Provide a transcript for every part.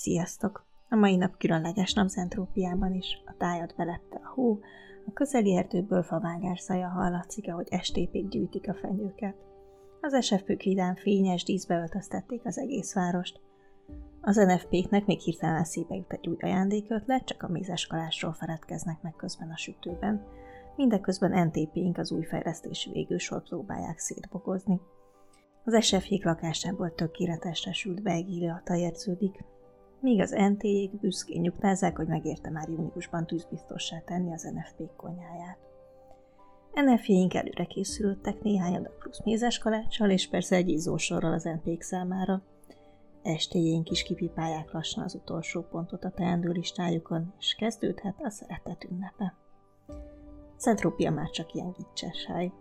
Sziasztok! A mai nap különleges napzentrópiában is. A tájat belepte a hó, a közeli erdőből favágás szaja hallatszik, ahogy estépig gyűjtik a fenyőket. Az SF-ük vidám fényes díszbe öltöztették az egész várost. Az NFP-knek még hirtelen eszébe jut egy új ajándékötlet, csak a mézeskalásról feledkeznek meg közben a sütőben. Mindeközben NTP-ink az új fejlesztésű égősort próbálják szétbogozni. Az SF lakásából tökéletesre sült beegíliata érződik, míg az NT-jék büszkén nyugtázzák, hogy megérte már júniusban tűzbiztossá tenni az NFP konyháját. NF-jéink előre készülöttek néhány adag plusz mézes kaláccsal, és persze egy izzósorral az np számára. Estéjénk is kipipálják lassan az utolsó pontot a teendő listájukon, és kezdődhet a szeretet ünnepe. Centrópia már csak ilyen gicses hely,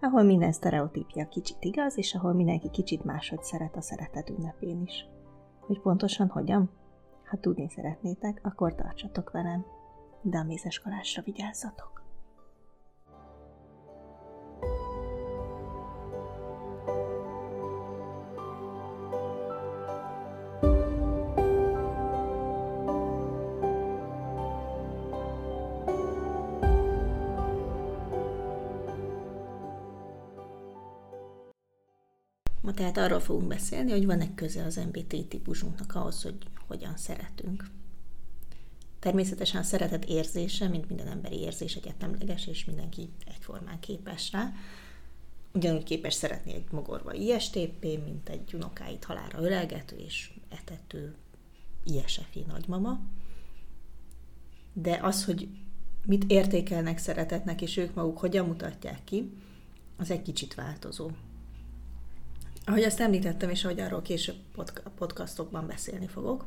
ahol minden sztereotípia kicsit igaz, és ahol mindenki kicsit máshogy szeret a szeretet ünnepén is. Hogy pontosan hogyan? Ha tudni szeretnétek, akkor tartsatok velem, de a mézeskalásra vigyázzatok! Tehát arról fogunk beszélni, hogy van-e köze az MBT típusunknak ahhoz, hogy hogyan szeretünk. Természetesen a szeretet érzése, mint minden emberi érzés egyetemleges, és mindenki egyformán képes rá. Ugyanúgy képes szeretni egy mogorva ISTP, mint egy unokáit halára ölelgető és etető ISFI nagymama. De az, hogy mit értékelnek szeretetnek, és ők maguk hogyan mutatják ki, az egy kicsit változó. Ahogy azt említettem, és ahogy arról később podcastokban beszélni fogok,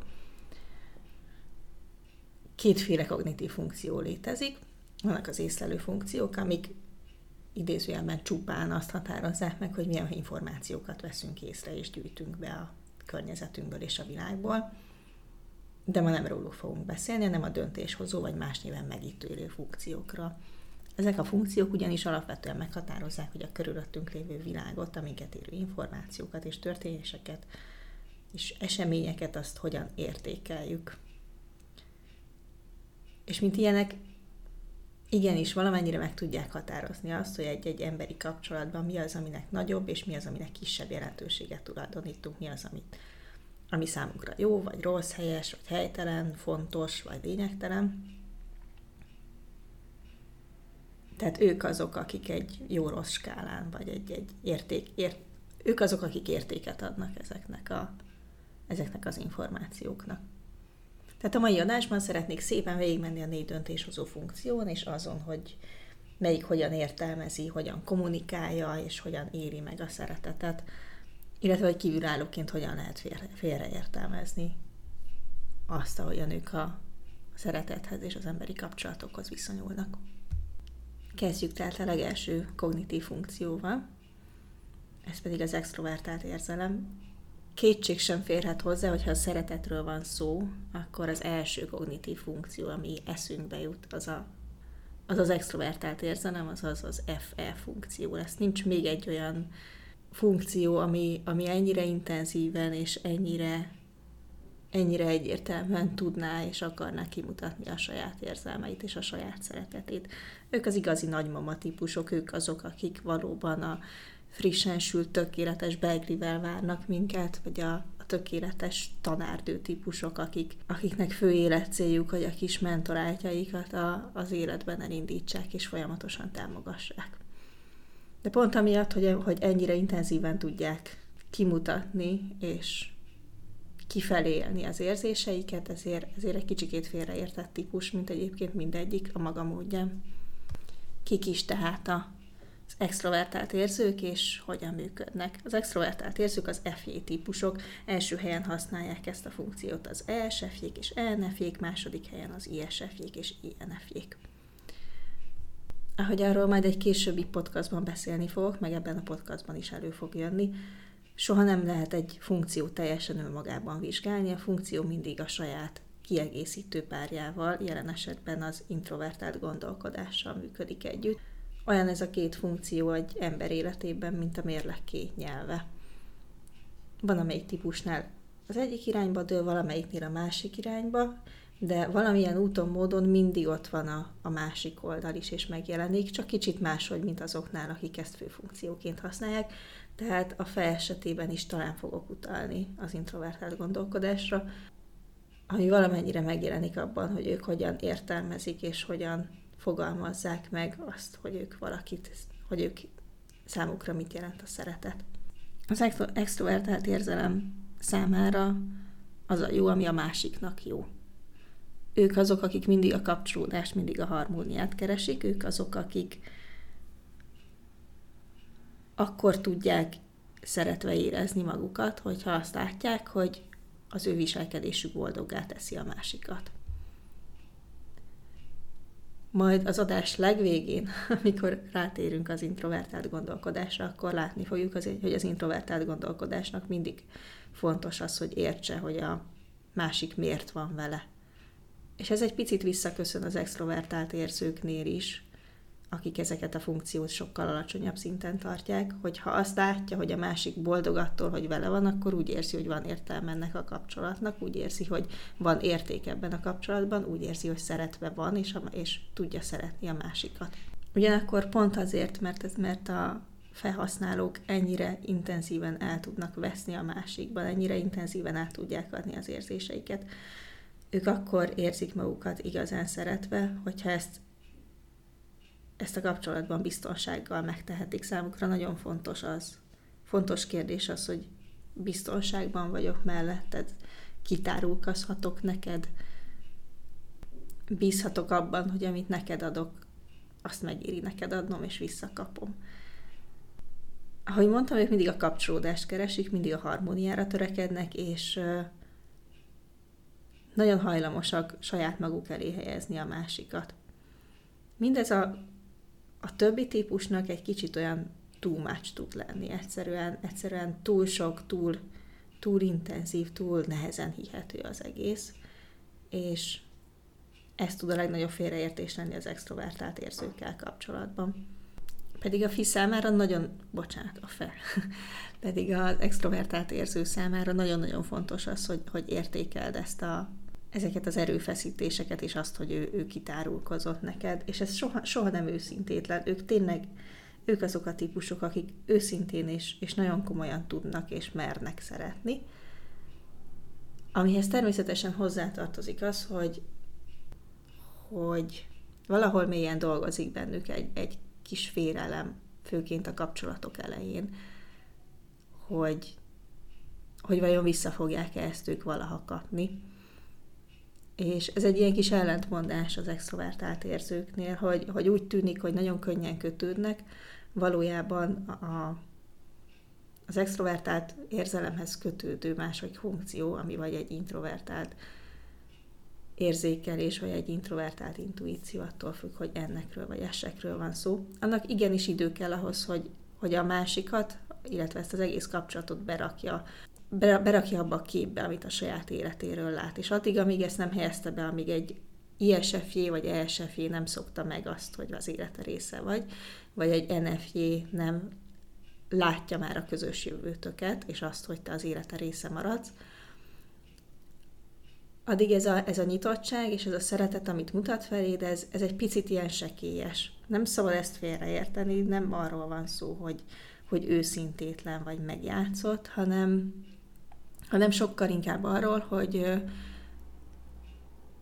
kétféle kognitív funkció létezik. Vannak az észlelő funkciók, amik idézőjelben csupán azt határozzák meg, hogy milyen információkat veszünk észre és gyűjtünk be a környezetünkből és a világból. De ma nem róluk fogunk beszélni, hanem a döntéshozó vagy más néven megítélő funkciókra. Ezek a funkciók ugyanis alapvetően meghatározzák, hogy a körülöttünk lévő világot, amiket érő információkat és történéseket és eseményeket azt hogyan értékeljük. És mint ilyenek, igenis valamennyire meg tudják határozni azt, hogy egy-egy emberi kapcsolatban mi az, aminek nagyobb, és mi az, aminek kisebb jelentőséget tulajdonítunk, mi az, amit, ami számunkra jó, vagy rossz, helyes, vagy helytelen, fontos, vagy lényegtelen. Tehát ők azok, akik egy jó-rossz skálán, vagy egy, egy érték, ért, ők azok, akik értéket adnak ezeknek, a, ezeknek az információknak. Tehát a mai adásban szeretnék szépen végigmenni a négy döntéshozó funkción, és azon, hogy melyik hogyan értelmezi, hogyan kommunikálja, és hogyan éri meg a szeretetet, illetve hogy kívülállóként hogyan lehet félre, félreértelmezni azt, ahogyan ők a szeretethez és az emberi kapcsolatokhoz viszonyulnak. Kezdjük tehát a legelső kognitív funkcióval, ez pedig az extrovertált érzelem. Kétség sem férhet hozzá, hogyha a szeretetről van szó, akkor az első kognitív funkció, ami eszünkbe jut, az a, az, az extrovertált érzelem, az az az FE funkció. Ez nincs még egy olyan funkció, ami, ami ennyire intenzíven és ennyire ennyire egyértelműen tudná és akarná kimutatni a saját érzelmeit és a saját szeretetét. Ők az igazi nagymama típusok, ők azok, akik valóban a frissen sült, tökéletes begrivel várnak minket, vagy a, a tökéletes tanárdő típusok, akik, akiknek fő életcéljuk, hogy a kis mentorátjaikat a, az életben elindítsák és folyamatosan támogassák. De pont amiatt, hogy, hogy ennyire intenzíven tudják kimutatni és kifelé élni az érzéseiket, ezért, ezért egy kicsikét félreértett típus, mint egyébként mindegyik a maga módján. Kik is tehát a az extrovertált érzők, és hogyan működnek. Az extrovertált érzők az FJ típusok, első helyen használják ezt a funkciót az ESF-jék és ENF-jék, második helyen az ISF-jék és INF-jék. Ahogy arról majd egy későbbi podcastban beszélni fogok, meg ebben a podcastban is elő fog jönni, Soha nem lehet egy funkció teljesen önmagában vizsgálni, a funkció mindig a saját kiegészítő párjával, jelen esetben az introvertált gondolkodással működik együtt. Olyan ez a két funkció egy ember életében, mint a mérleg két nyelve. Van, amelyik típusnál az egyik irányba dől, valamelyiknél a másik irányba, de valamilyen úton, módon mindig ott van a, a másik oldal is, és megjelenik, csak kicsit máshogy, mint azoknál, akik ezt főfunkcióként használják. Tehát a fej esetében is talán fogok utalni az introvertált gondolkodásra, ami valamennyire megjelenik abban, hogy ők hogyan értelmezik, és hogyan fogalmazzák meg azt, hogy ők valakit, hogy ők számukra mit jelent a szeretet. Az extrovertált érzelem számára az a jó, ami a másiknak jó. Ők azok, akik mindig a kapcsolódást, mindig a harmóniát keresik, ők azok, akik akkor tudják szeretve érezni magukat, hogyha azt látják, hogy az ő viselkedésük boldoggá teszi a másikat. Majd az adás legvégén, amikor rátérünk az introvertált gondolkodásra, akkor látni fogjuk, hogy az introvertált gondolkodásnak mindig fontos az, hogy értse, hogy a másik miért van vele. És ez egy picit visszaköszön az extrovertált érzőknél is, akik ezeket a funkciót sokkal alacsonyabb szinten tartják, hogy ha azt látja, hogy a másik boldog attól, hogy vele van, akkor úgy érzi, hogy van értelme ennek a kapcsolatnak, úgy érzi, hogy van érték ebben a kapcsolatban, úgy érzi, hogy szeretve van, és, a, és tudja szeretni a másikat. Ugyanakkor pont azért, mert, ez, mert a felhasználók ennyire intenzíven el tudnak veszni a másikban, ennyire intenzíven át tudják adni az érzéseiket, ők akkor érzik magukat igazán szeretve, hogyha ezt ezt a kapcsolatban biztonsággal megtehetik. Számukra nagyon fontos az. Fontos kérdés az, hogy biztonságban vagyok melletted, kitárulkozhatok neked, bízhatok abban, hogy amit neked adok, azt megéri neked adnom, és visszakapom. Ahogy mondtam, ők mindig a kapcsolódást keresik, mindig a harmóniára törekednek, és nagyon hajlamosak saját maguk elé helyezni a másikat. Mindez a a többi típusnak egy kicsit olyan too much tud lenni. Egyszerűen, egyszerűen túl sok, túl, túl intenzív, túl nehezen hihető az egész, és ez tud a legnagyobb félreértés lenni az extrovertált érzőkkel kapcsolatban. Pedig a fi számára nagyon, bocsánat, a fe, pedig az extrovertált érző számára nagyon-nagyon fontos az, hogy, hogy értékeld ezt a, ezeket az erőfeszítéseket, és azt, hogy ő, ő kitárulkozott neked, és ez soha, soha nem őszintétlen. Ők tényleg, ők azok a típusok, akik őszintén és, és nagyon komolyan tudnak és mernek szeretni. Amihez természetesen hozzátartozik az, hogy, hogy valahol mélyen dolgozik bennük egy, egy kis félelem, főként a kapcsolatok elején, hogy, hogy vajon vissza fogják-e ezt ők valaha kapni és ez egy ilyen kis ellentmondás az extrovertált érzőknél, hogy, hogy úgy tűnik, hogy nagyon könnyen kötődnek, valójában a, az extrovertált érzelemhez kötődő másik funkció, ami vagy egy introvertált érzékelés, vagy egy introvertált intuíció, attól függ, hogy ennekről vagy esekről van szó. Annak igenis idő kell ahhoz, hogy, hogy a másikat, illetve ezt az egész kapcsolatot berakja berakja abba a képbe, amit a saját életéről lát. És addig, amíg ezt nem helyezte be, amíg egy ISFJ vagy ESFJ nem szokta meg azt, hogy az élete része vagy, vagy egy NFJ nem látja már a közös jövőtöket, és azt, hogy te az élete része maradsz, addig ez a, ez a nyitottság és ez a szeretet, amit mutat feléd, ez, ez egy picit ilyen sekélyes. Nem szabad ezt félreérteni, nem arról van szó, hogy, hogy őszintétlen vagy megjátszott, hanem, hanem sokkal inkább arról, hogy,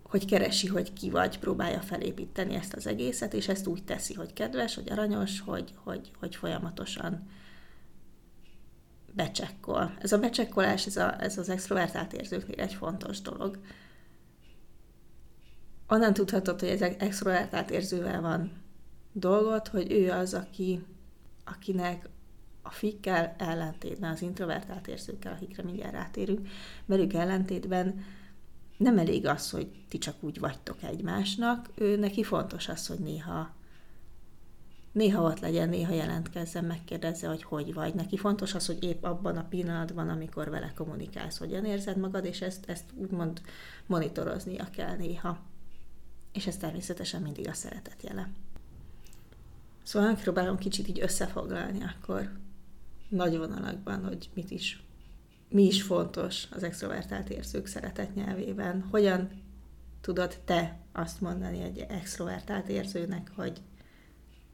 hogy keresi, hogy ki vagy, próbálja felépíteni ezt az egészet, és ezt úgy teszi, hogy kedves, hogy aranyos, hogy, hogy, hogy folyamatosan becsekkol. Ez a becsekkolás, ez, a, ez az extrovertált érzőknél egy fontos dolog. Onnan tudhatod, hogy ez extrovertált érzővel van dolgot, hogy ő az, aki, akinek a fikkel ellentétben, az introvertált érzőkkel, akikre mindjárt rátérünk, velük ellentétben nem elég az, hogy ti csak úgy vagytok egymásnak, ő neki fontos az, hogy néha néha ott legyen, néha jelentkezzen, megkérdezze, hogy hogy vagy. Neki fontos az, hogy épp abban a pillanatban, amikor vele kommunikálsz, hogyan érzed magad, és ezt, ezt úgymond monitoroznia kell néha. És ez természetesen mindig a szeretet jele. Szóval megpróbálom kicsit így összefoglalni akkor nagy vonalakban, hogy mit is, mi is fontos az extrovertált érzők szeretet nyelvében. Hogyan tudod te azt mondani egy extrovertált érzőnek, hogy,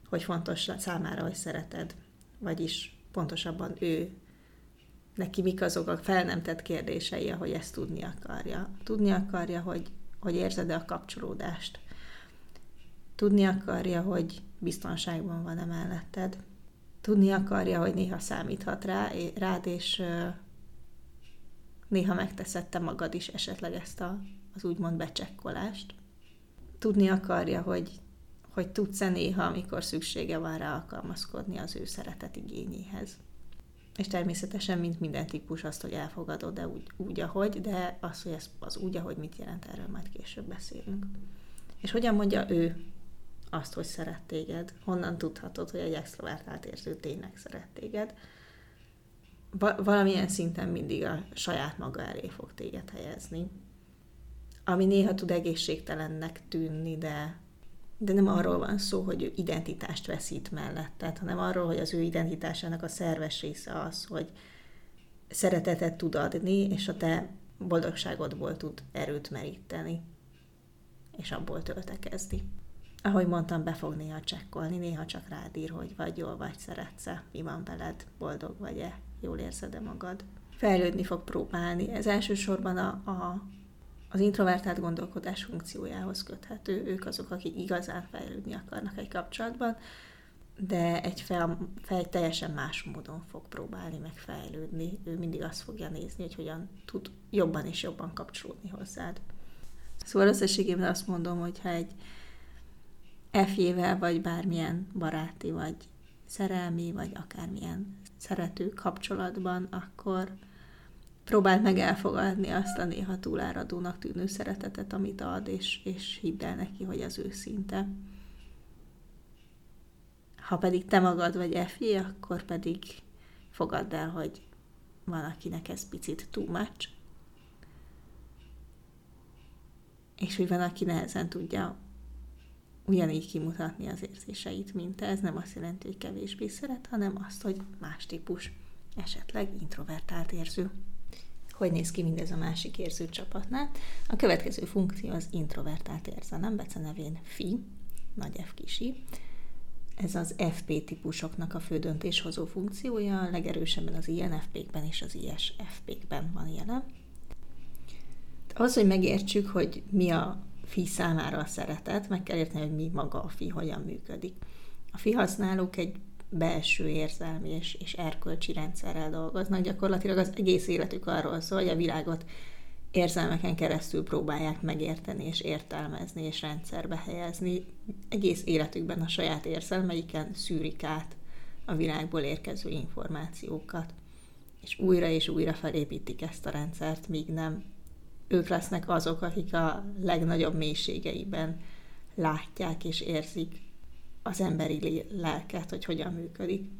hogy fontos számára, hogy szereted, vagyis pontosabban ő, neki mik azok a fel nem tett kérdései, hogy ezt tudni akarja. Tudni akarja, hogy, hogy érzed-e a kapcsolódást. Tudni akarja, hogy biztonságban van-e melletted. Tudni akarja, hogy néha számíthat rá, rád, és néha megteszed te magad is esetleg ezt a, az úgymond becsekkolást. Tudni akarja, hogy, hogy tudsz-e néha, amikor szüksége van rá alkalmazkodni az ő szeretet igényéhez. És természetesen, mint minden típus, azt, hogy elfogadod, de úgy, úgy ahogy, de az, hogy ez az úgy, ahogy mit jelent, erről majd később beszélünk. És hogyan mondja ő azt, hogy szeret téged? Honnan tudhatod, hogy egy extrovertált érző tényleg szeret téged? valamilyen szinten mindig a saját maga elé fog téged helyezni. Ami néha tud egészségtelennek tűnni, de, de nem arról van szó, hogy ő identitást veszít mellett, hanem arról, hogy az ő identitásának a szerves része az, hogy szeretetet tud adni, és a te boldogságodból tud erőt meríteni, és abból töltekezni. Ahogy mondtam, be fog néha csekkolni, néha csak rád ír, hogy vagy jól vagy, szeretsz mi van veled, boldog vagy-e, jól érzed-e magad. Fejlődni fog próbálni. Ez elsősorban a, a, az introvertált gondolkodás funkciójához köthető. Ők azok, akik igazán fejlődni akarnak egy kapcsolatban, de egy fej, fej teljesen más módon fog próbálni megfejlődni. Ő mindig azt fogja nézni, hogy hogyan tud jobban és jobban kapcsolódni hozzád. Szóval összességében azt mondom, hogy ha egy F-jével, vagy bármilyen baráti, vagy szerelmi, vagy akármilyen szerető kapcsolatban, akkor próbáld meg elfogadni azt a néha túláradónak tűnő szeretetet, amit ad, és, és hidd el neki, hogy az őszinte. Ha pedig te magad vagy Efi, akkor pedig fogadd el, hogy van, akinek ez picit too much, és hogy van, aki nehezen tudja ugyanígy kimutatni az érzéseit, mint te. Ez nem azt jelenti, hogy kevésbé szeret, hanem azt, hogy más típus, esetleg introvertált érző. Hogy néz ki mindez a másik érző csapatnál? A következő funkció az introvertált érzelem, becenevén FI, nagy F kisi. Ez az FP típusoknak a fő döntéshozó funkciója, legerősebben az INFP-kben és az ISFP-kben van jelen. Az, hogy megértsük, hogy mi a fi számára a szeretet, meg kell érteni, hogy mi maga a fi, hogyan működik. A fi használók egy belső érzelmi és, és erkölcsi rendszerrel dolgoznak. Gyakorlatilag az egész életük arról szól, hogy a világot érzelmeken keresztül próbálják megérteni és értelmezni és rendszerbe helyezni. Egész életükben a saját érzelmeiken szűrik át a világból érkező információkat. És újra és újra felépítik ezt a rendszert, míg nem ők lesznek azok, akik a legnagyobb mélységeiben látják és érzik az emberi lelket, hogy hogyan működik.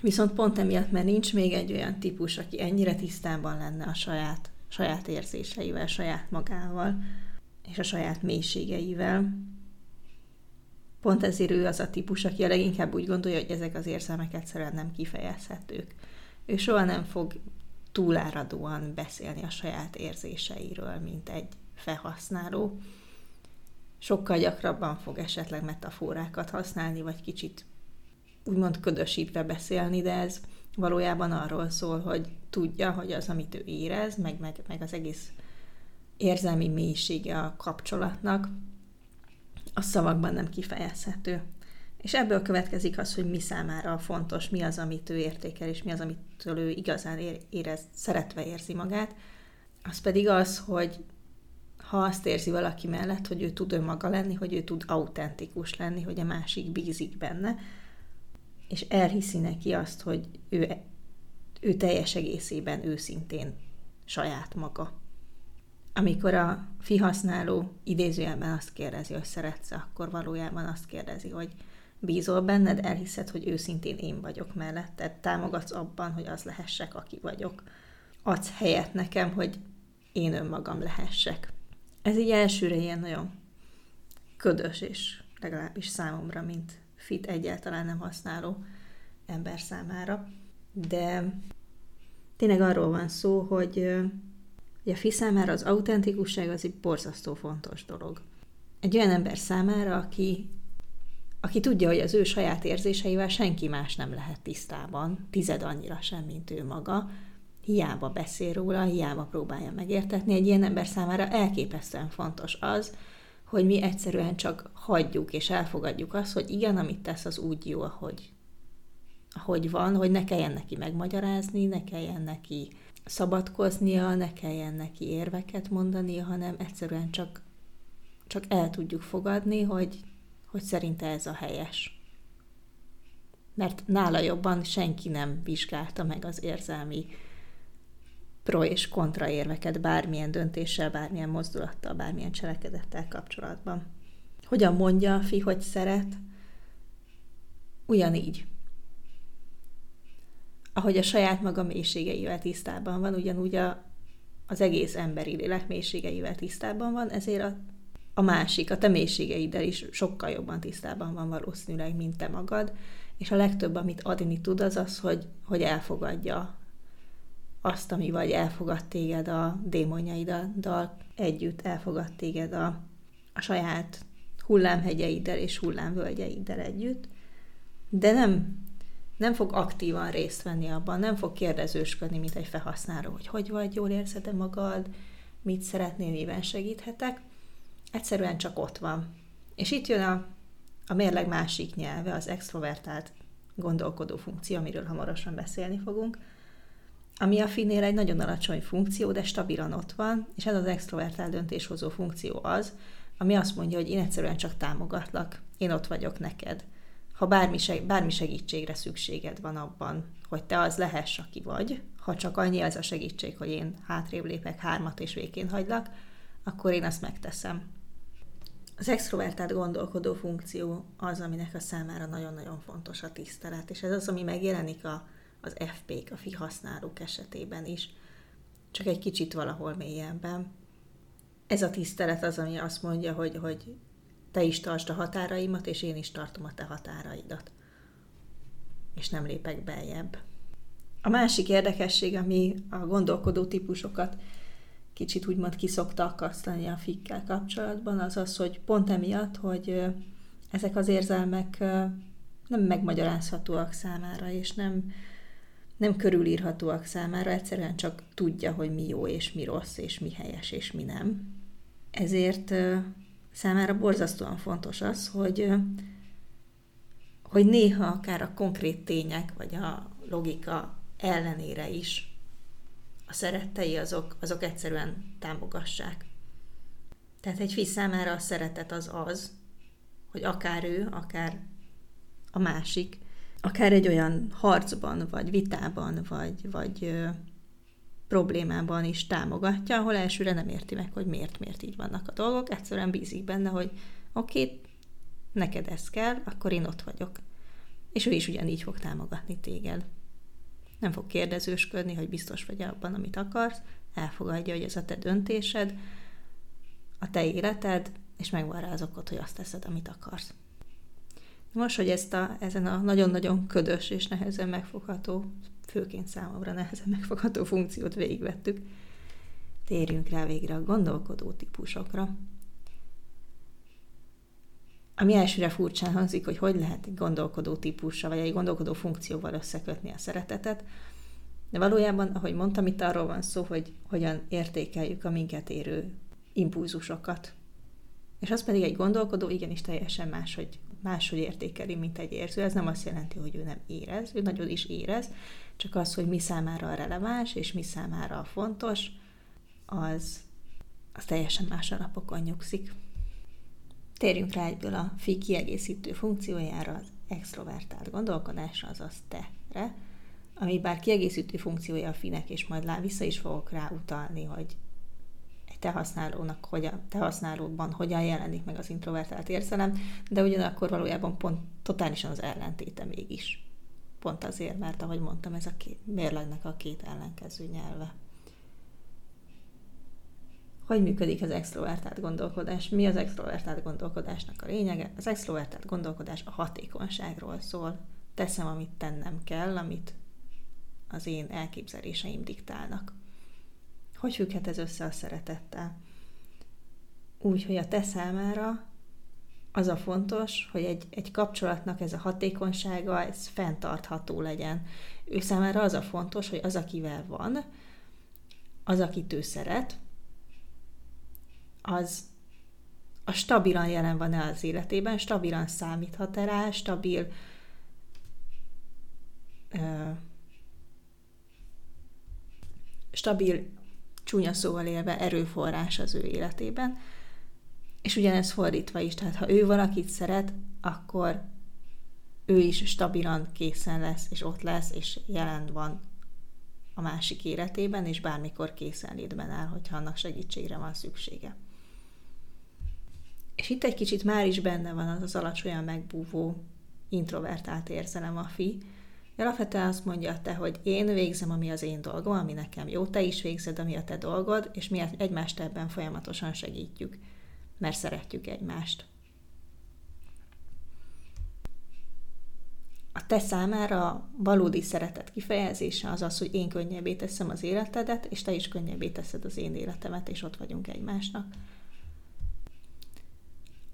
Viszont pont emiatt, mert nincs még egy olyan típus, aki ennyire tisztában lenne a saját, saját érzéseivel, saját magával, és a saját mélységeivel. Pont ezért ő az a típus, aki a leginkább úgy gondolja, hogy ezek az érzelmek egyszerűen nem kifejezhetők. Ő soha nem fog túláradóan beszélni a saját érzéseiről, mint egy felhasználó. Sokkal gyakrabban fog esetleg metaforákat használni, vagy kicsit úgymond ködösítve beszélni, de ez valójában arról szól, hogy tudja, hogy az, amit ő érez, meg, meg, meg az egész érzelmi mélysége a kapcsolatnak, a szavakban nem kifejezhető. És ebből következik az, hogy mi számára fontos, mi az, amit ő értékel, és mi az, amitől ő igazán érez, szeretve érzi magát. Az pedig az, hogy ha azt érzi valaki mellett, hogy ő tud önmaga lenni, hogy ő tud autentikus lenni, hogy a másik bízik benne, és elhiszi neki azt, hogy ő, ő teljes egészében őszintén saját maga. Amikor a fihasználó idézőjelben azt kérdezi, hogy szeretsz, akkor valójában azt kérdezi, hogy bízol benned, elhiszed, hogy őszintén én vagyok melletted, támogatsz abban, hogy az lehessek, aki vagyok. Adsz helyet nekem, hogy én önmagam lehessek. Ez így elsőre ilyen nagyon ködös, és legalábbis számomra, mint fit egyáltalán nem használó ember számára. De Tényleg arról van szó, hogy, hogy a fi számára az autentikusság az egy borzasztó fontos dolog. Egy olyan ember számára, aki, aki tudja, hogy az ő saját érzéseivel senki más nem lehet tisztában, tized annyira sem, mint ő maga, hiába beszél róla, hiába próbálja megértetni, egy ilyen ember számára elképesztően fontos az, hogy mi egyszerűen csak hagyjuk és elfogadjuk azt, hogy igen, amit tesz, az úgy jó, ahogy, ahogy van, hogy ne kelljen neki megmagyarázni, ne kelljen neki szabadkoznia, ne kelljen neki érveket mondani, hanem egyszerűen csak, csak el tudjuk fogadni, hogy, hogy szerinte ez a helyes. Mert nála jobban senki nem vizsgálta meg az érzelmi pro és kontra érveket bármilyen döntéssel, bármilyen mozdulattal, bármilyen cselekedettel kapcsolatban. Hogyan mondja a fi, hogy szeret? Ugyanígy. Ahogy a saját maga mélységeivel tisztában van, ugyanúgy a, az egész emberi lélek mélységeivel tisztában van, ezért a, a másik, a te mélységeiddel is sokkal jobban tisztában van valószínűleg, mint te magad, és a legtöbb, amit adni tud, az az, hogy, hogy elfogadja azt, ami vagy elfogad téged a démonjaiddal együtt, elfogad téged a, a saját hullámhegyeiddel és hullámvölgyeiddel együtt, de nem, nem fog aktívan részt venni abban, nem fog kérdezősködni, mint egy felhasználó, hogy hogy vagy, jól érzed-e magad, mit szeretnél, miben segíthetek. Egyszerűen csak ott van. És itt jön a, a mérleg másik nyelve, az extrovertált gondolkodó funkció, amiről hamarosan beszélni fogunk, ami a finnél egy nagyon alacsony funkció, de stabilan ott van, és ez az extrovertált döntéshozó funkció az, ami azt mondja, hogy én egyszerűen csak támogatlak, én ott vagyok neked. Ha bármi, seg- bármi segítségre szükséged van abban, hogy te az lehess, aki vagy, ha csak annyi az a segítség, hogy én hátrébb lépek hármat és végén hagylak, akkor én azt megteszem. Az extrovertált gondolkodó funkció az, aminek a számára nagyon-nagyon fontos a tisztelet, és ez az, ami megjelenik a az FP-k, a fi használók esetében is, csak egy kicsit valahol mélyebben. Ez a tisztelet az, ami azt mondja, hogy, hogy te is tartsd a határaimat, és én is tartom a te határaidat. És nem lépek beljebb. A másik érdekesség, ami a gondolkodó típusokat kicsit úgymond kiszokta akasztani a fikkel kapcsolatban, az az, hogy pont emiatt, hogy ezek az érzelmek nem megmagyarázhatóak számára, és nem, nem körülírhatóak számára, egyszerűen csak tudja, hogy mi jó és mi rossz, és mi helyes és mi nem. Ezért számára borzasztóan fontos az, hogy, hogy néha akár a konkrét tények, vagy a logika ellenére is a szerettei azok, azok egyszerűen támogassák. Tehát egy fisz számára a szeretet az az, hogy akár ő, akár a másik akár egy olyan harcban, vagy vitában, vagy, vagy ö, problémában is támogatja, ahol elsőre nem érti meg, hogy miért, miért így vannak a dolgok, egyszerűen bízik benne, hogy oké, okay, neked ez kell, akkor én ott vagyok. És ő is ugyanígy fog támogatni téged. Nem fog kérdezősködni, hogy biztos vagy abban, amit akarsz, elfogadja, hogy ez a te döntésed, a te életed, és megvan rá az okot, hogy azt teszed, amit akarsz. Most, hogy ezt a, ezen a nagyon-nagyon ködös és nehezen megfogható, főként számomra nehezen megfogható funkciót végigvettük, térjünk rá végre a gondolkodó típusokra. Ami elsőre furcsán hangzik, hogy hogy lehet egy gondolkodó típussal, vagy egy gondolkodó funkcióval összekötni a szeretetet, de valójában, ahogy mondtam, itt arról van szó, hogy hogyan értékeljük a minket érő impulzusokat. És az pedig egy gondolkodó igenis teljesen más, hogy máshogy értékeli, mint egy érző. Ez nem azt jelenti, hogy ő nem érez, ő nagyon is érez, csak az, hogy mi számára a releváns, és mi számára a fontos, az, az teljesen más alapokon nyugszik. Térjünk rá egyből a fi kiegészítő funkciójára, az extrovertált gondolkodásra, azaz te-re, ami bár kiegészítő funkciója a finek, és majd vissza is fogok rá utalni, hogy te használónak, hogy a te használódban hogyan jelenik meg az introvertált érzelem, de ugyanakkor valójában pont totálisan az ellentéte mégis. Pont azért, mert ahogy mondtam, ez a két, mérlegnek a két ellenkező nyelve. Hogy működik az extrovertált gondolkodás? Mi az extrovertált gondolkodásnak a lényege? Az extrovertált gondolkodás a hatékonyságról szól. Teszem, amit tennem kell, amit az én elképzeléseim diktálnak. Hogy függhet ez össze a szeretettel? Úgy, hogy a te számára az a fontos, hogy egy, egy kapcsolatnak ez a hatékonysága, ez fenntartható legyen. Ő számára az a fontos, hogy az, akivel van, az, akit ő szeret, az a stabilan jelen van-e az életében, stabilan számíthat -e rá, stabil stabil, csúnya szóval élve erőforrás az ő életében, és ugyanez fordítva is, tehát ha ő valakit szeret, akkor ő is stabilan készen lesz, és ott lesz, és jelen van a másik életében, és bármikor készenlétben áll, hogyha annak segítségre van szüksége. És itt egy kicsit már is benne van az az alacsonyan megbúvó, introvertált érzelem a fi. Alapvetően azt mondja te, hogy én végzem, ami az én dolgom, ami nekem jó, te is végzed, ami a te dolgod, és mi egymást ebben folyamatosan segítjük, mert szeretjük egymást. a te számára valódi szeretet kifejezése az az, hogy én könnyebbé teszem az életedet, és te is könnyebbé teszed az én életemet, és ott vagyunk egymásnak.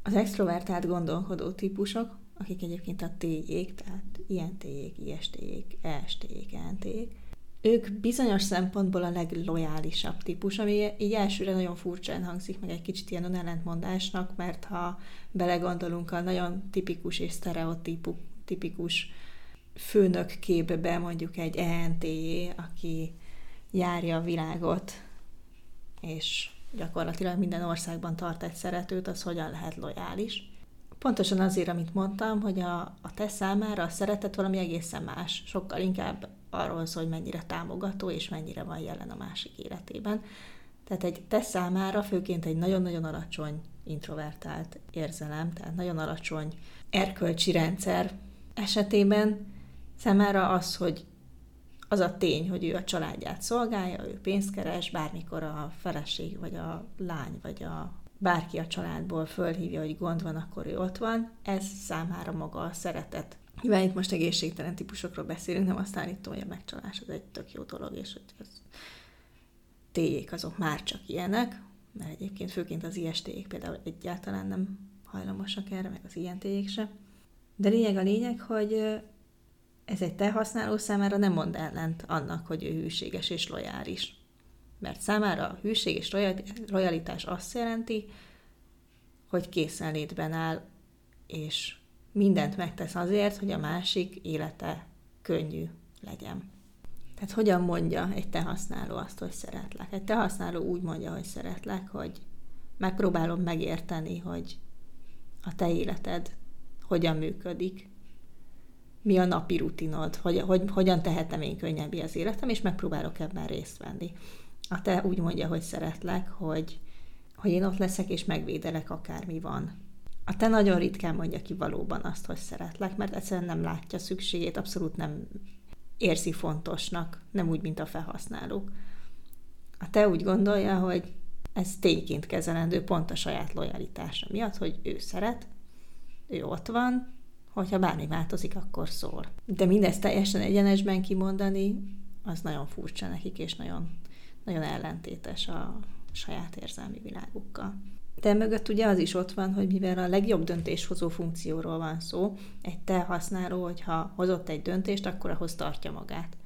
Az extrovertált gondolkodó típusok, akik egyébként a T-jék, tehát INT-jék, IST-jék, EST-jék, ENT-jék, ők bizonyos szempontból a leglojálisabb típus, ami így elsőre nagyon furcsán hangzik, meg egy kicsit ilyen ellentmondásnak, mert ha belegondolunk a nagyon tipikus és sztereotípus tipikus főnök képbe mondjuk egy ent aki járja a világot, és gyakorlatilag minden országban tart egy szeretőt, az hogyan lehet lojális. Pontosan azért, amit mondtam, hogy a, a te számára a szeretet valami egészen más, sokkal inkább arról szól, hogy mennyire támogató és mennyire van jelen a másik életében. Tehát egy te számára főként egy nagyon-nagyon alacsony introvertált érzelem, tehát nagyon alacsony erkölcsi rendszer esetében számára az, hogy az a tény, hogy ő a családját szolgálja, ő pénzt keres, bármikor a feleség, vagy a lány, vagy a bárki a családból fölhívja, hogy gond van, akkor ő ott van, ez számára maga a szeretet. Mivel itt most egészségtelen típusokról beszélünk, nem azt állítom, hogy a megcsalás az egy tök jó dolog, és hogy az téjék azok már csak ilyenek, mert egyébként főként az IST-jék például egyáltalán nem hajlamosak erre, meg az ilyen téjék se. De lényeg a lényeg, hogy ez egy te használó számára nem mond ellent annak, hogy ő hűséges és lojális. Mert számára a hűség és lojalitás azt jelenti, hogy készenlétben áll, és mindent megtesz azért, hogy a másik élete könnyű legyen. Tehát hogyan mondja egy te használó azt, hogy szeretlek? Egy te használó úgy mondja, hogy szeretlek, hogy megpróbálom megérteni, hogy a te életed hogyan működik, mi a napi rutinod, hogy, hogy hogyan tehetem én könnyebbé az életem, és megpróbálok ebben részt venni. A te úgy mondja, hogy szeretlek, hogy, hogy én ott leszek, és megvédelek, akármi van. A te nagyon ritkán mondja ki valóban azt, hogy szeretlek, mert egyszerűen nem látja szükségét, abszolút nem érzi fontosnak, nem úgy, mint a felhasználók. A te úgy gondolja, hogy ez tényként kezelendő pont a saját lojalitása miatt, hogy ő szeret, ő ott van, hogyha bármi változik, akkor szól. De mindezt teljesen egyenesben kimondani, az nagyon furcsa nekik, és nagyon, nagyon ellentétes a saját érzelmi világukkal. De mögött ugye az is ott van, hogy mivel a legjobb döntéshozó funkcióról van szó, egy te használó, hogyha hozott egy döntést, akkor ahhoz tartja magát.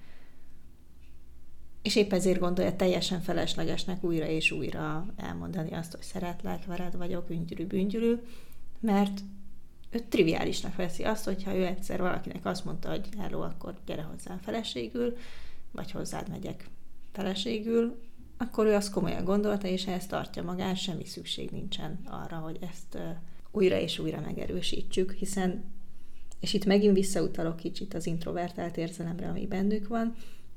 És épp ezért gondolja teljesen feleslegesnek újra és újra elmondani azt, hogy szeretlek, veled vagyok, üngyülű, büngyülű, mert ő triviálisnak veszi azt, hogyha ő egyszer valakinek azt mondta, hogy hello, akkor gyere hozzám feleségül, vagy hozzád megyek feleségül, akkor ő azt komolyan gondolta, és ehhez tartja magát, semmi szükség nincsen arra, hogy ezt újra és újra megerősítsük, hiszen, és itt megint visszautalok kicsit az introvertált érzelemre, ami bennük van,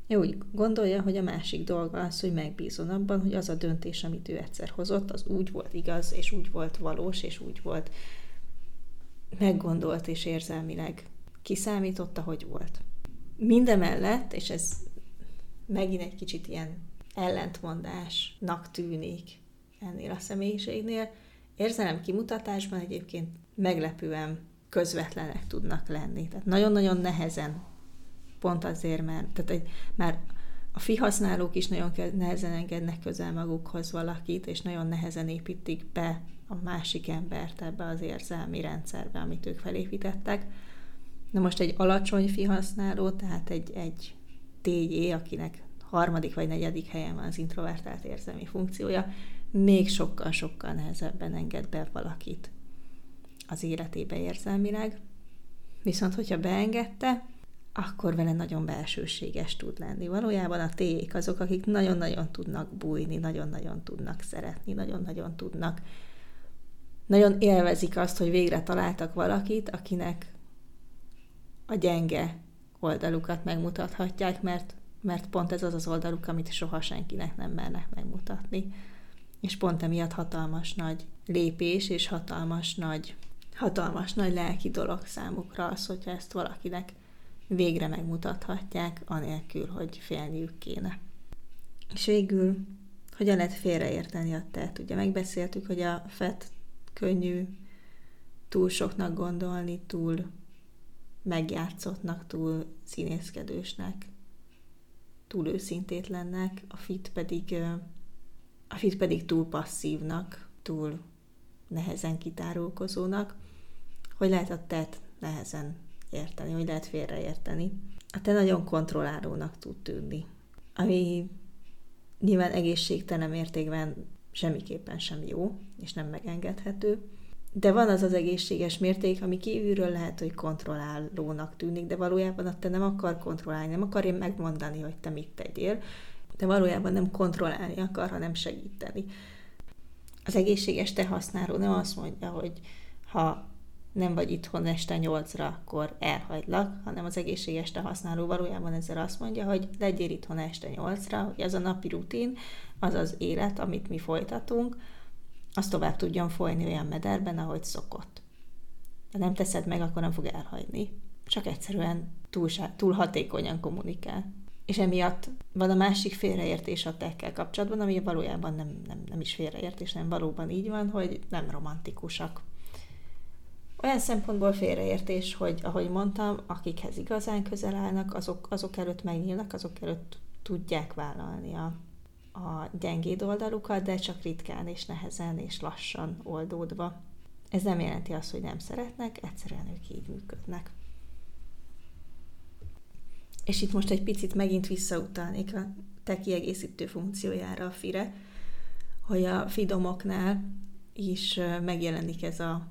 ő úgy gondolja, hogy a másik dolga az, hogy megbízon abban, hogy az a döntés, amit ő egyszer hozott, az úgy volt igaz, és úgy volt valós, és úgy volt meggondolt és érzelmileg kiszámította, hogy volt. Mindemellett, és ez megint egy kicsit ilyen ellentmondásnak tűnik ennél a személyiségnél, érzelem kimutatásban egyébként meglepően közvetlenek tudnak lenni. Tehát nagyon-nagyon nehezen pont azért, mert tehát egy, már a fi használók is nagyon nehezen engednek közel magukhoz valakit, és nagyon nehezen építik be a másik embert ebbe az érzelmi rendszerbe, amit ők felépítettek. Na most egy alacsony fi használó, tehát egy, egy TJ, akinek harmadik vagy negyedik helyen van az introvertált érzelmi funkciója, még sokkal-sokkal nehezebben enged be valakit az életébe érzelmileg. Viszont, hogyha beengedte, akkor vele nagyon belsőséges tud lenni. Valójában a téjék azok, akik nagyon-nagyon tudnak bújni, nagyon-nagyon tudnak szeretni, nagyon-nagyon tudnak, nagyon élvezik azt, hogy végre találtak valakit, akinek a gyenge oldalukat megmutathatják, mert, mert pont ez az az oldaluk, amit soha senkinek nem mernek megmutatni. És pont emiatt hatalmas nagy lépés és hatalmas nagy, hatalmas nagy lelki dolog számukra az, hogyha ezt valakinek végre megmutathatják, anélkül, hogy félniük kéne. És végül, hogyan lehet félreérteni a tett? Ugye megbeszéltük, hogy a fett könnyű túl soknak gondolni, túl megjátszottnak, túl színészkedősnek, túl őszintétlennek, a fit pedig, a fit pedig túl passzívnak, túl nehezen kitárulkozónak, hogy lehet a tett nehezen érteni, hogy lehet félreérteni. A te nagyon kontrollálónak tud tűnni, ami nyilván egészségtelen mértékben semmiképpen sem jó, és nem megengedhető. De van az az egészséges mérték, ami kívülről lehet, hogy kontrollálónak tűnik, de valójában a te nem akar kontrollálni, nem akarja megmondani, hogy te mit tegyél, de valójában nem kontrollálni akar, hanem segíteni. Az egészséges te használó nem azt mondja, hogy ha nem vagy itthon este nyolcra, akkor elhagylak, hanem az egészséges te használó valójában ezzel azt mondja, hogy legyél itthon este nyolcra, hogy az a napi rutin, az az élet, amit mi folytatunk, az tovább tudjon folyni olyan mederben, ahogy szokott. Ha nem teszed meg, akkor nem fog elhagyni. Csak egyszerűen túl, túl hatékonyan kommunikál. És emiatt van a másik félreértés a tekkel kapcsolatban, ami valójában nem, nem, nem is félreértés, nem valóban így van, hogy nem romantikusak olyan szempontból félreértés, hogy ahogy mondtam, akikhez igazán közel állnak, azok, azok előtt megnyílnak, azok előtt tudják vállalni a, a gyengéd oldalukat, de csak ritkán és nehezen és lassan oldódva. Ez nem jelenti azt, hogy nem szeretnek, egyszerűen ők így működnek. És itt most egy picit megint visszautalnék a te kiegészítő funkciójára a FIRE, hogy a fidomoknál is megjelenik ez a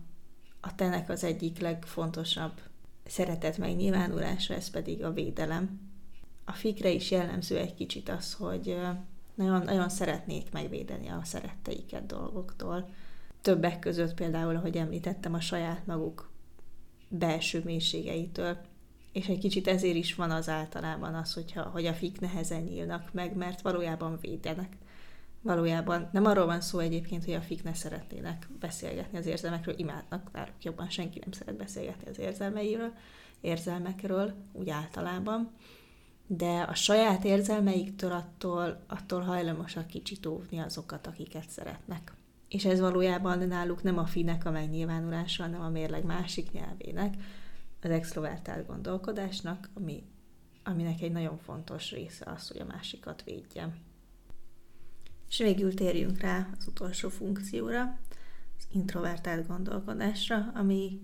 a tenek az egyik legfontosabb szeretet megnyilvánulása, ez pedig a védelem. A fikre is jellemző egy kicsit az, hogy nagyon, nagyon szeretnék megvédeni a szeretteiket dolgoktól. Többek között például, ahogy említettem, a saját maguk belső mélységeitől. És egy kicsit ezért is van az általában az, hogyha, hogy a fik nehezen nyílnak meg, mert valójában védenek valójában nem arról van szó egyébként, hogy a fik ne szeretnének beszélgetni az érzelmekről, imádnak, náluk jobban senki nem szeret beszélgetni az érzelmeiről, érzelmekről, úgy általában, de a saját érzelmeiktől attól, attól hajlamosak kicsit óvni azokat, akiket szeretnek. És ez valójában náluk nem a finek a megnyilvánulása, hanem a mérleg másik nyelvének, az extrovertált gondolkodásnak, ami, aminek egy nagyon fontos része az, hogy a másikat védjem. És végül térjünk rá az utolsó funkcióra, az introvertált gondolkodásra, ami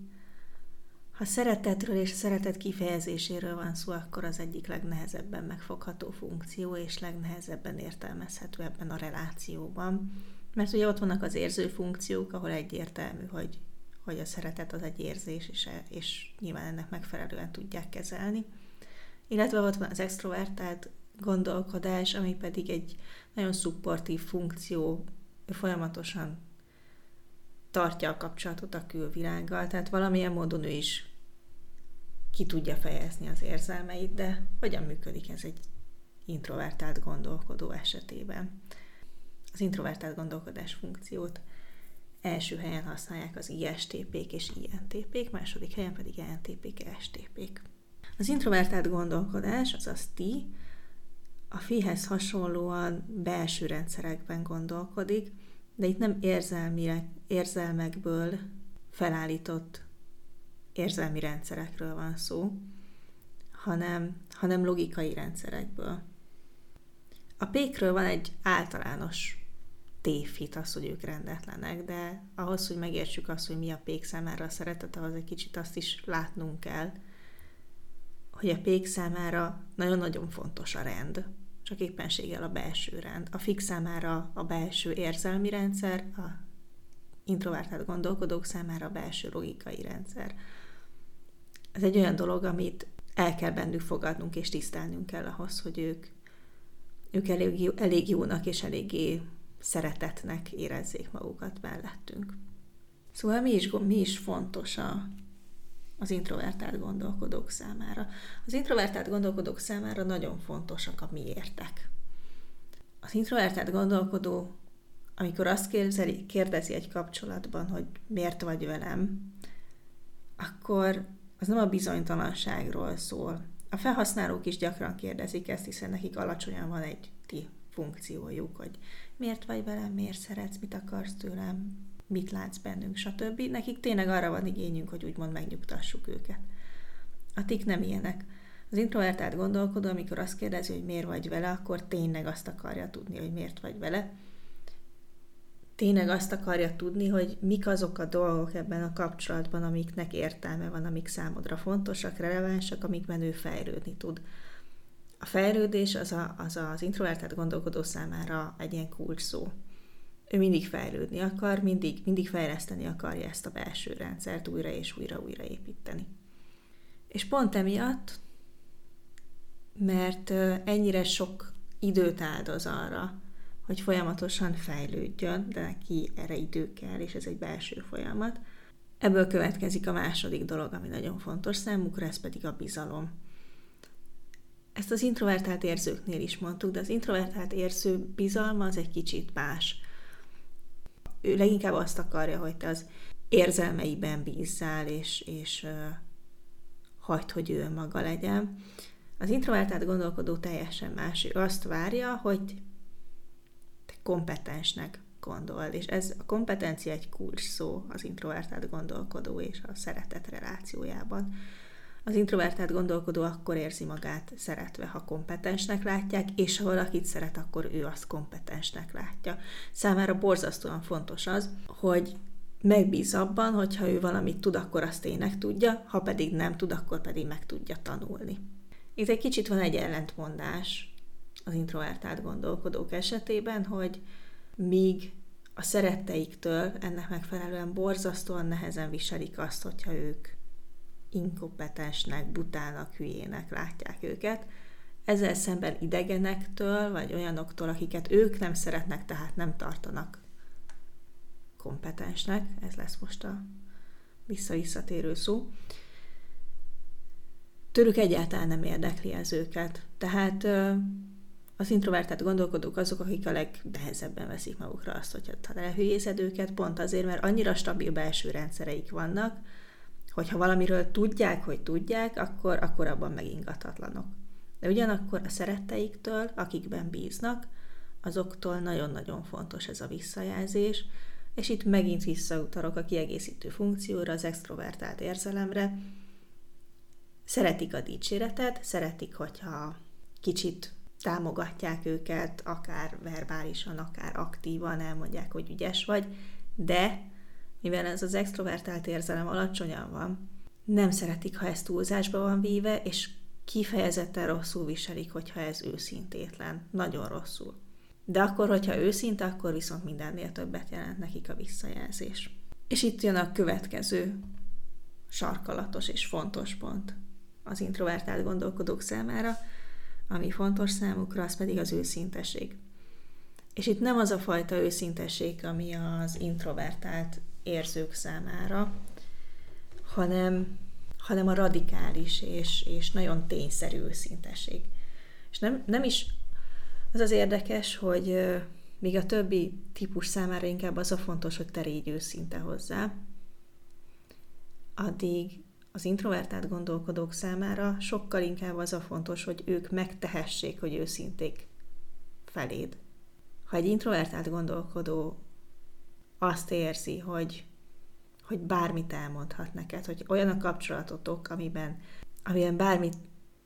ha szeretetről és szeretet kifejezéséről van szó, akkor az egyik legnehezebben megfogható funkció, és legnehezebben értelmezhető ebben a relációban. Mert ugye ott vannak az érző funkciók, ahol egyértelmű, hogy, hogy a szeretet az egy érzés, és, és nyilván ennek megfelelően tudják kezelni. Illetve ott van az extrovertált gondolkodás, ami pedig egy nagyon szupportív funkció, folyamatosan tartja a kapcsolatot a külvilággal, tehát valamilyen módon ő is ki tudja fejezni az érzelmeit, de hogyan működik ez egy introvertált gondolkodó esetében? Az introvertált gondolkodás funkciót első helyen használják az ISTP-k és INTP-k, második helyen pedig ENTP-k, STP-k. Az introvertált gondolkodás, azaz ti, a fihez hasonlóan belső rendszerekben gondolkodik, de itt nem érzelmi, érzelmekből felállított érzelmi rendszerekről van szó, hanem, hanem logikai rendszerekből. A pékről van egy általános tévhit az, hogy ők rendetlenek, de ahhoz, hogy megértsük azt, hogy mi a pék számára a szeretet, ahhoz egy kicsit azt is látnunk kell, hogy a pék számára nagyon-nagyon fontos a rend, csak éppenséggel a belső rend. A fix számára a belső érzelmi rendszer, a introvertált gondolkodók számára a belső logikai rendszer. Ez egy olyan dolog, amit el kell bennük fogadnunk és tisztelnünk kell ahhoz, hogy ők, ők elég, elég jónak és eléggé szeretetnek érezzék magukat mellettünk. Szóval mi is, mi is fontos a, az introvertált gondolkodók számára. Az introvertált gondolkodók számára nagyon fontosak a miértek. Az introvertált gondolkodó, amikor azt kérdezi, kérdezi egy kapcsolatban, hogy miért vagy velem, akkor az nem a bizonytalanságról szól. A felhasználók is gyakran kérdezik ezt, hiszen nekik alacsonyan van egy ti funkciójuk, hogy miért vagy velem, miért szeretsz, mit akarsz tőlem, mit látsz bennünk, stb. Nekik tényleg arra van igényünk, hogy úgymond megnyugtassuk őket. A tik nem ilyenek. Az introvertált gondolkodó, amikor azt kérdezi, hogy miért vagy vele, akkor tényleg azt akarja tudni, hogy miért vagy vele. Tényleg azt akarja tudni, hogy mik azok a dolgok ebben a kapcsolatban, amiknek értelme van, amik számodra fontosak, relevánsak, amikben ő fejlődni tud. A fejlődés az, a, az az introvertált gondolkodó számára egy ilyen kulcs szó ő mindig fejlődni akar, mindig, mindig fejleszteni akarja ezt a belső rendszert, újra és újra újra építeni. És pont emiatt, mert ennyire sok időt áldoz arra, hogy folyamatosan fejlődjön, de neki erre idő kell, és ez egy belső folyamat. Ebből következik a második dolog, ami nagyon fontos számukra, ez pedig a bizalom. Ezt az introvertált érzőknél is mondtuk, de az introvertált érző bizalma az egy kicsit más ő leginkább azt akarja, hogy te az érzelmeiben bízzál, és, és uh, hagyd, hogy ő maga legyen. Az introvertált gondolkodó teljesen más. Ő azt várja, hogy te kompetensnek gondold, és ez a kompetencia egy kulcs szó az introvertált gondolkodó és a szeretet relációjában. Az introvertált gondolkodó akkor érzi magát szeretve, ha kompetensnek látják, és ha valakit szeret, akkor ő azt kompetensnek látja. Számára borzasztóan fontos az, hogy megbíz abban, hogy ha ő valamit tud, akkor azt tényleg tudja, ha pedig nem tud, akkor pedig meg tudja tanulni. Itt egy kicsit van egy ellentmondás az introvertált gondolkodók esetében, hogy míg a szeretteiktől ennek megfelelően borzasztóan nehezen viselik azt, hogyha ők inkompetensnek, butának, hülyének látják őket. Ezzel szemben idegenektől, vagy olyanoktól, akiket ők nem szeretnek, tehát nem tartanak kompetensnek, ez lesz most a vissza-visszatérő szó, tőlük egyáltalán nem érdekli ez őket. Tehát az introvertált gondolkodók azok, akik a legnehezebben veszik magukra azt, hogy ha elhülyézed őket, pont azért, mert annyira stabil belső rendszereik vannak, hogyha valamiről tudják, hogy tudják, akkor, akkor abban megingathatlanok. De ugyanakkor a szeretteiktől, akikben bíznak, azoktól nagyon-nagyon fontos ez a visszajelzés, és itt megint visszautalok a kiegészítő funkcióra, az extrovertált érzelemre. Szeretik a dicséretet, szeretik, hogyha kicsit támogatják őket, akár verbálisan, akár aktívan elmondják, hogy ügyes vagy, de mivel ez az extrovertált érzelem alacsonyan van, nem szeretik, ha ez túlzásba van víve, és kifejezetten rosszul viselik, hogyha ez őszintétlen. Nagyon rosszul. De akkor, hogyha őszinte, akkor viszont mindennél többet jelent nekik a visszajelzés. És itt jön a következő sarkalatos és fontos pont az introvertált gondolkodók számára, ami fontos számukra, az pedig az őszinteség. És itt nem az a fajta őszinteség, ami az introvertált érzők számára, hanem, hanem a radikális és, és nagyon tényszerű őszintesség. És nem, nem is az az érdekes, hogy míg a többi típus számára inkább az a fontos, hogy te légy őszinte hozzá, addig az introvertált gondolkodók számára sokkal inkább az a fontos, hogy ők megtehessék, hogy őszinték feléd. Ha egy introvertált gondolkodó azt érzi, hogy, hogy bármit elmondhat neked, hogy olyan a kapcsolatotok, amiben, amiben bármit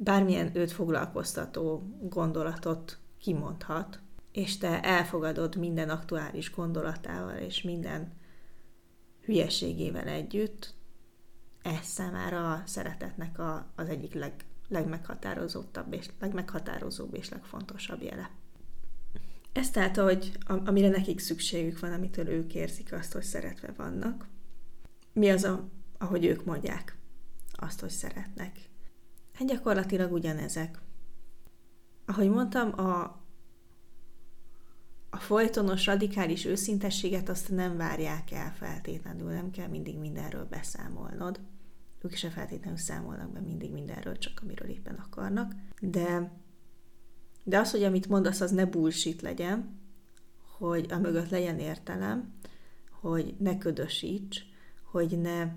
bármilyen őt foglalkoztató gondolatot kimondhat, és te elfogadod minden aktuális gondolatával és minden hülyeségével együtt, ez számára a szeretetnek a, az egyik leg, legmeghatározóbb és legmeghatározóbb és legfontosabb jele. Ez tehát, hogy amire nekik szükségük van, amitől ők érzik azt, hogy szeretve vannak. Mi az, a, ahogy ők mondják azt, hogy szeretnek. Hát gyakorlatilag ugyanezek. Ahogy mondtam, a, a folytonos, radikális őszintességet azt nem várják el feltétlenül, nem kell mindig mindenről beszámolnod. Ők se feltétlenül számolnak be mindig mindenről, csak amiről éppen akarnak. De, de az, hogy amit mondasz, az ne bullshit legyen, hogy a mögött legyen értelem, hogy ne ködösíts, hogy ne,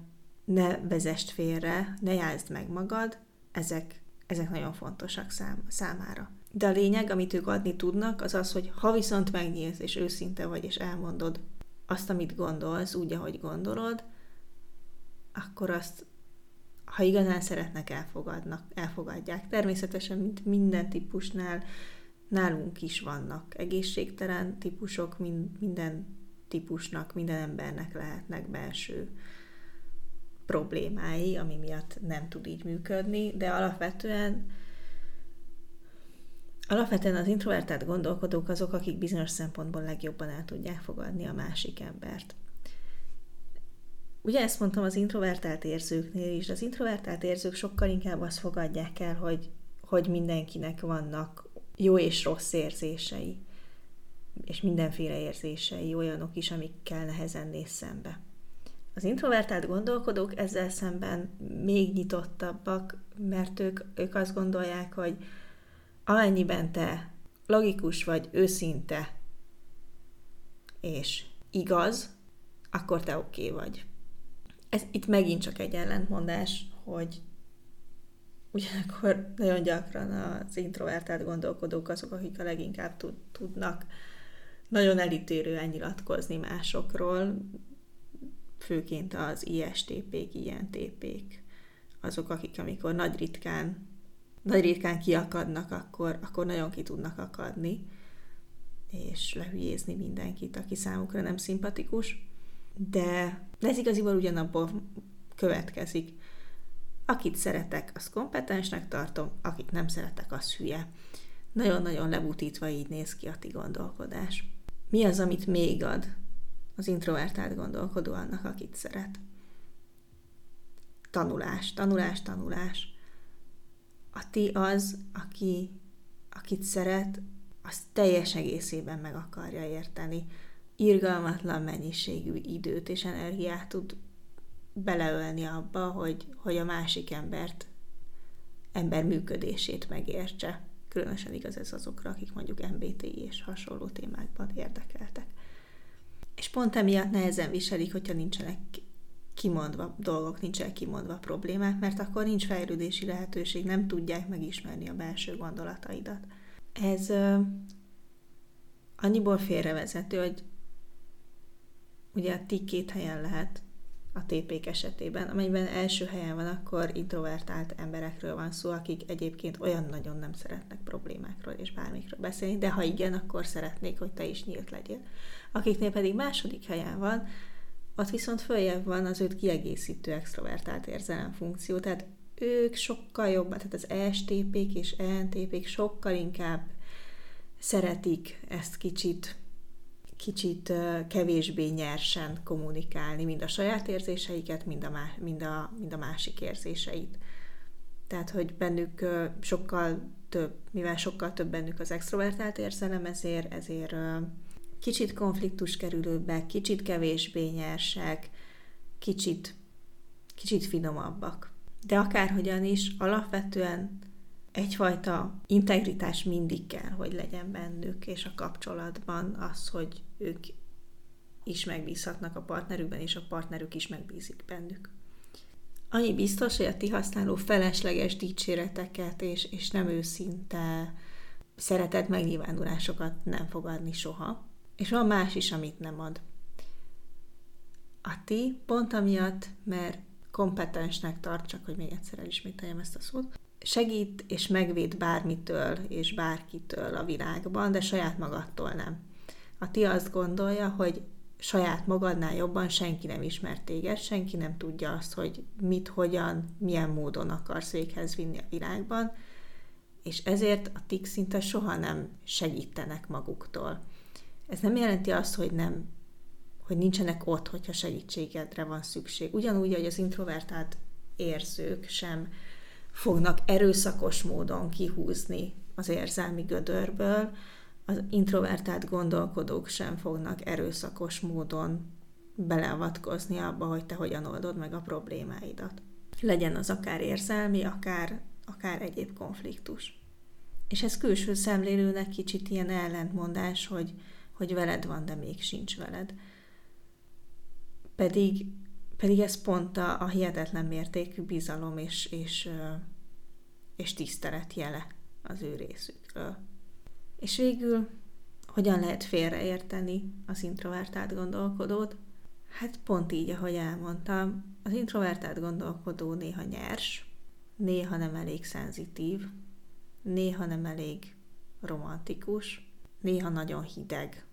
ne vezest félre, ne jázd meg magad, ezek, ezek nagyon fontosak szám, számára. De a lényeg, amit ők adni tudnak, az az, hogy ha viszont megnyílsz, és őszinte vagy, és elmondod azt, amit gondolsz, úgy, ahogy gondolod, akkor azt, ha igazán szeretnek, elfogadnak, elfogadják. Természetesen, mint minden típusnál, nálunk is vannak egészségtelen típusok, minden típusnak, minden embernek lehetnek belső problémái, ami miatt nem tud így működni, de alapvetően Alapvetően az introvertált gondolkodók azok, akik bizonyos szempontból legjobban el tudják fogadni a másik embert. Ugye ezt mondtam az introvertált érzőknél is, az introvertált érzők sokkal inkább azt fogadják el, hogy, hogy mindenkinek vannak jó és rossz érzései, és mindenféle érzései, olyanok is, amikkel nehezen néz szembe. Az introvertált gondolkodók ezzel szemben még nyitottabbak, mert ők, ők azt gondolják, hogy amennyiben te logikus vagy, őszinte és igaz, akkor te oké okay vagy. Ez itt megint csak egy ellentmondás, hogy ugyanakkor nagyon gyakran az introvertált gondolkodók azok, akik a leginkább tud, tudnak nagyon elítérően nyilatkozni másokról, főként az ISTP-k, INTP-k, azok, akik amikor nagy ritkán nagy ritkán kiakadnak, akkor, akkor nagyon ki tudnak akadni, és lehülyézni mindenkit, aki számukra nem szimpatikus. De, de ez igaziból ugyanabból következik. Akit szeretek, azt kompetensnek tartom, akit nem szeretek, az hülye. Nagyon-nagyon lebutítva így néz ki a ti gondolkodás. Mi az, amit még ad az introvertált gondolkodó annak, akit szeret? Tanulás, tanulás, tanulás a ti az, aki, akit szeret, az teljes egészében meg akarja érteni. Irgalmatlan mennyiségű időt és energiát tud beleölni abba, hogy, hogy a másik embert, ember működését megértse. Különösen igaz ez azokra, akik mondjuk MBTI és hasonló témákban érdekeltek. És pont emiatt nehezen viselik, hogyha nincsenek kimondva dolgok, nincsenek kimondva problémák, mert akkor nincs fejlődési lehetőség, nem tudják megismerni a belső gondolataidat. Ez uh, annyiból félrevezető, hogy ugye a ti két helyen lehet a TP esetében, amelyben első helyen van, akkor introvertált emberekről van szó, akik egyébként olyan nagyon nem szeretnek problémákról és bármikről beszélni, de ha igen, akkor szeretnék, hogy te is nyílt legyél. Akiknél pedig második helyen van, ott viszont följebb van az őt kiegészítő extrovertált érzelem funkció, tehát ők sokkal jobban, tehát az ESTP-k és ENTP-k sokkal inkább szeretik ezt kicsit kicsit kevésbé nyersen kommunikálni, mind a saját érzéseiket, mind a, mind a, mind a másik érzéseit. Tehát, hogy bennük sokkal több, mivel sokkal több bennük az extrovertált érzelem, ezért, ezért kicsit konfliktus kerülőbbek, kicsit kevésbé nyersek, kicsit, kicsit finomabbak. De akárhogyan is, alapvetően egyfajta integritás mindig kell, hogy legyen bennük, és a kapcsolatban az, hogy ők is megbízhatnak a partnerükben, és a partnerük is megbízik bennük. Annyi biztos, hogy a ti használó felesleges dicséreteket és, és nem őszinte szeretett megnyilvánulásokat nem fogadni soha. És van más is, amit nem ad. A ti pont amiatt, mert kompetensnek tart, csak hogy még egyszer elismételjem ezt a szót, segít és megvéd bármitől és bárkitől a világban, de saját magadtól nem. A ti azt gondolja, hogy saját magadnál jobban senki nem ismer téged, senki nem tudja azt, hogy mit, hogyan, milyen módon akarsz véghez vinni a világban, és ezért a tik szinte soha nem segítenek maguktól. Ez nem jelenti azt, hogy nem hogy nincsenek ott, hogyha segítségedre van szükség. Ugyanúgy, hogy az introvertált érzők sem fognak erőszakos módon kihúzni az érzelmi gödörből, az introvertált gondolkodók sem fognak erőszakos módon beleavatkozni abba, hogy te hogyan oldod meg a problémáidat. Legyen az akár érzelmi, akár, akár egyéb konfliktus. És ez külső szemlélőnek kicsit ilyen ellentmondás, hogy, hogy veled van, de még sincs veled. Pedig, pedig ez pont a, a hihetetlen mértékű bizalom és, és, és tisztelet jele az ő részükről. És végül, hogyan lehet félreérteni az introvertált gondolkodót? Hát pont így, ahogy elmondtam, az introvertált gondolkodó néha nyers, néha nem elég szenzitív, néha nem elég romantikus, néha nagyon hideg.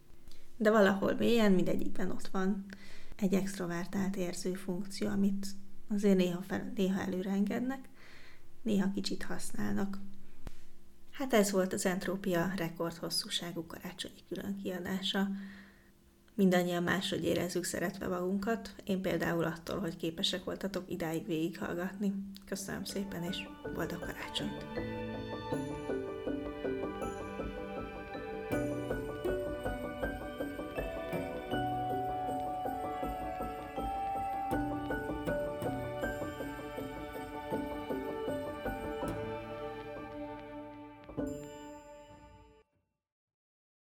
De valahol mélyen mindegyikben ott van egy extrovertált érző funkció, amit azért néha, fel, néha előre néha kicsit használnak. Hát ez volt az Entrópia rekordhosszúságú karácsonyi külön kiadása. Mindannyian máshogy érezzük szeretve magunkat, én például attól, hogy képesek voltatok idáig végighallgatni. Köszönöm szépen, és boldog karácsonyt!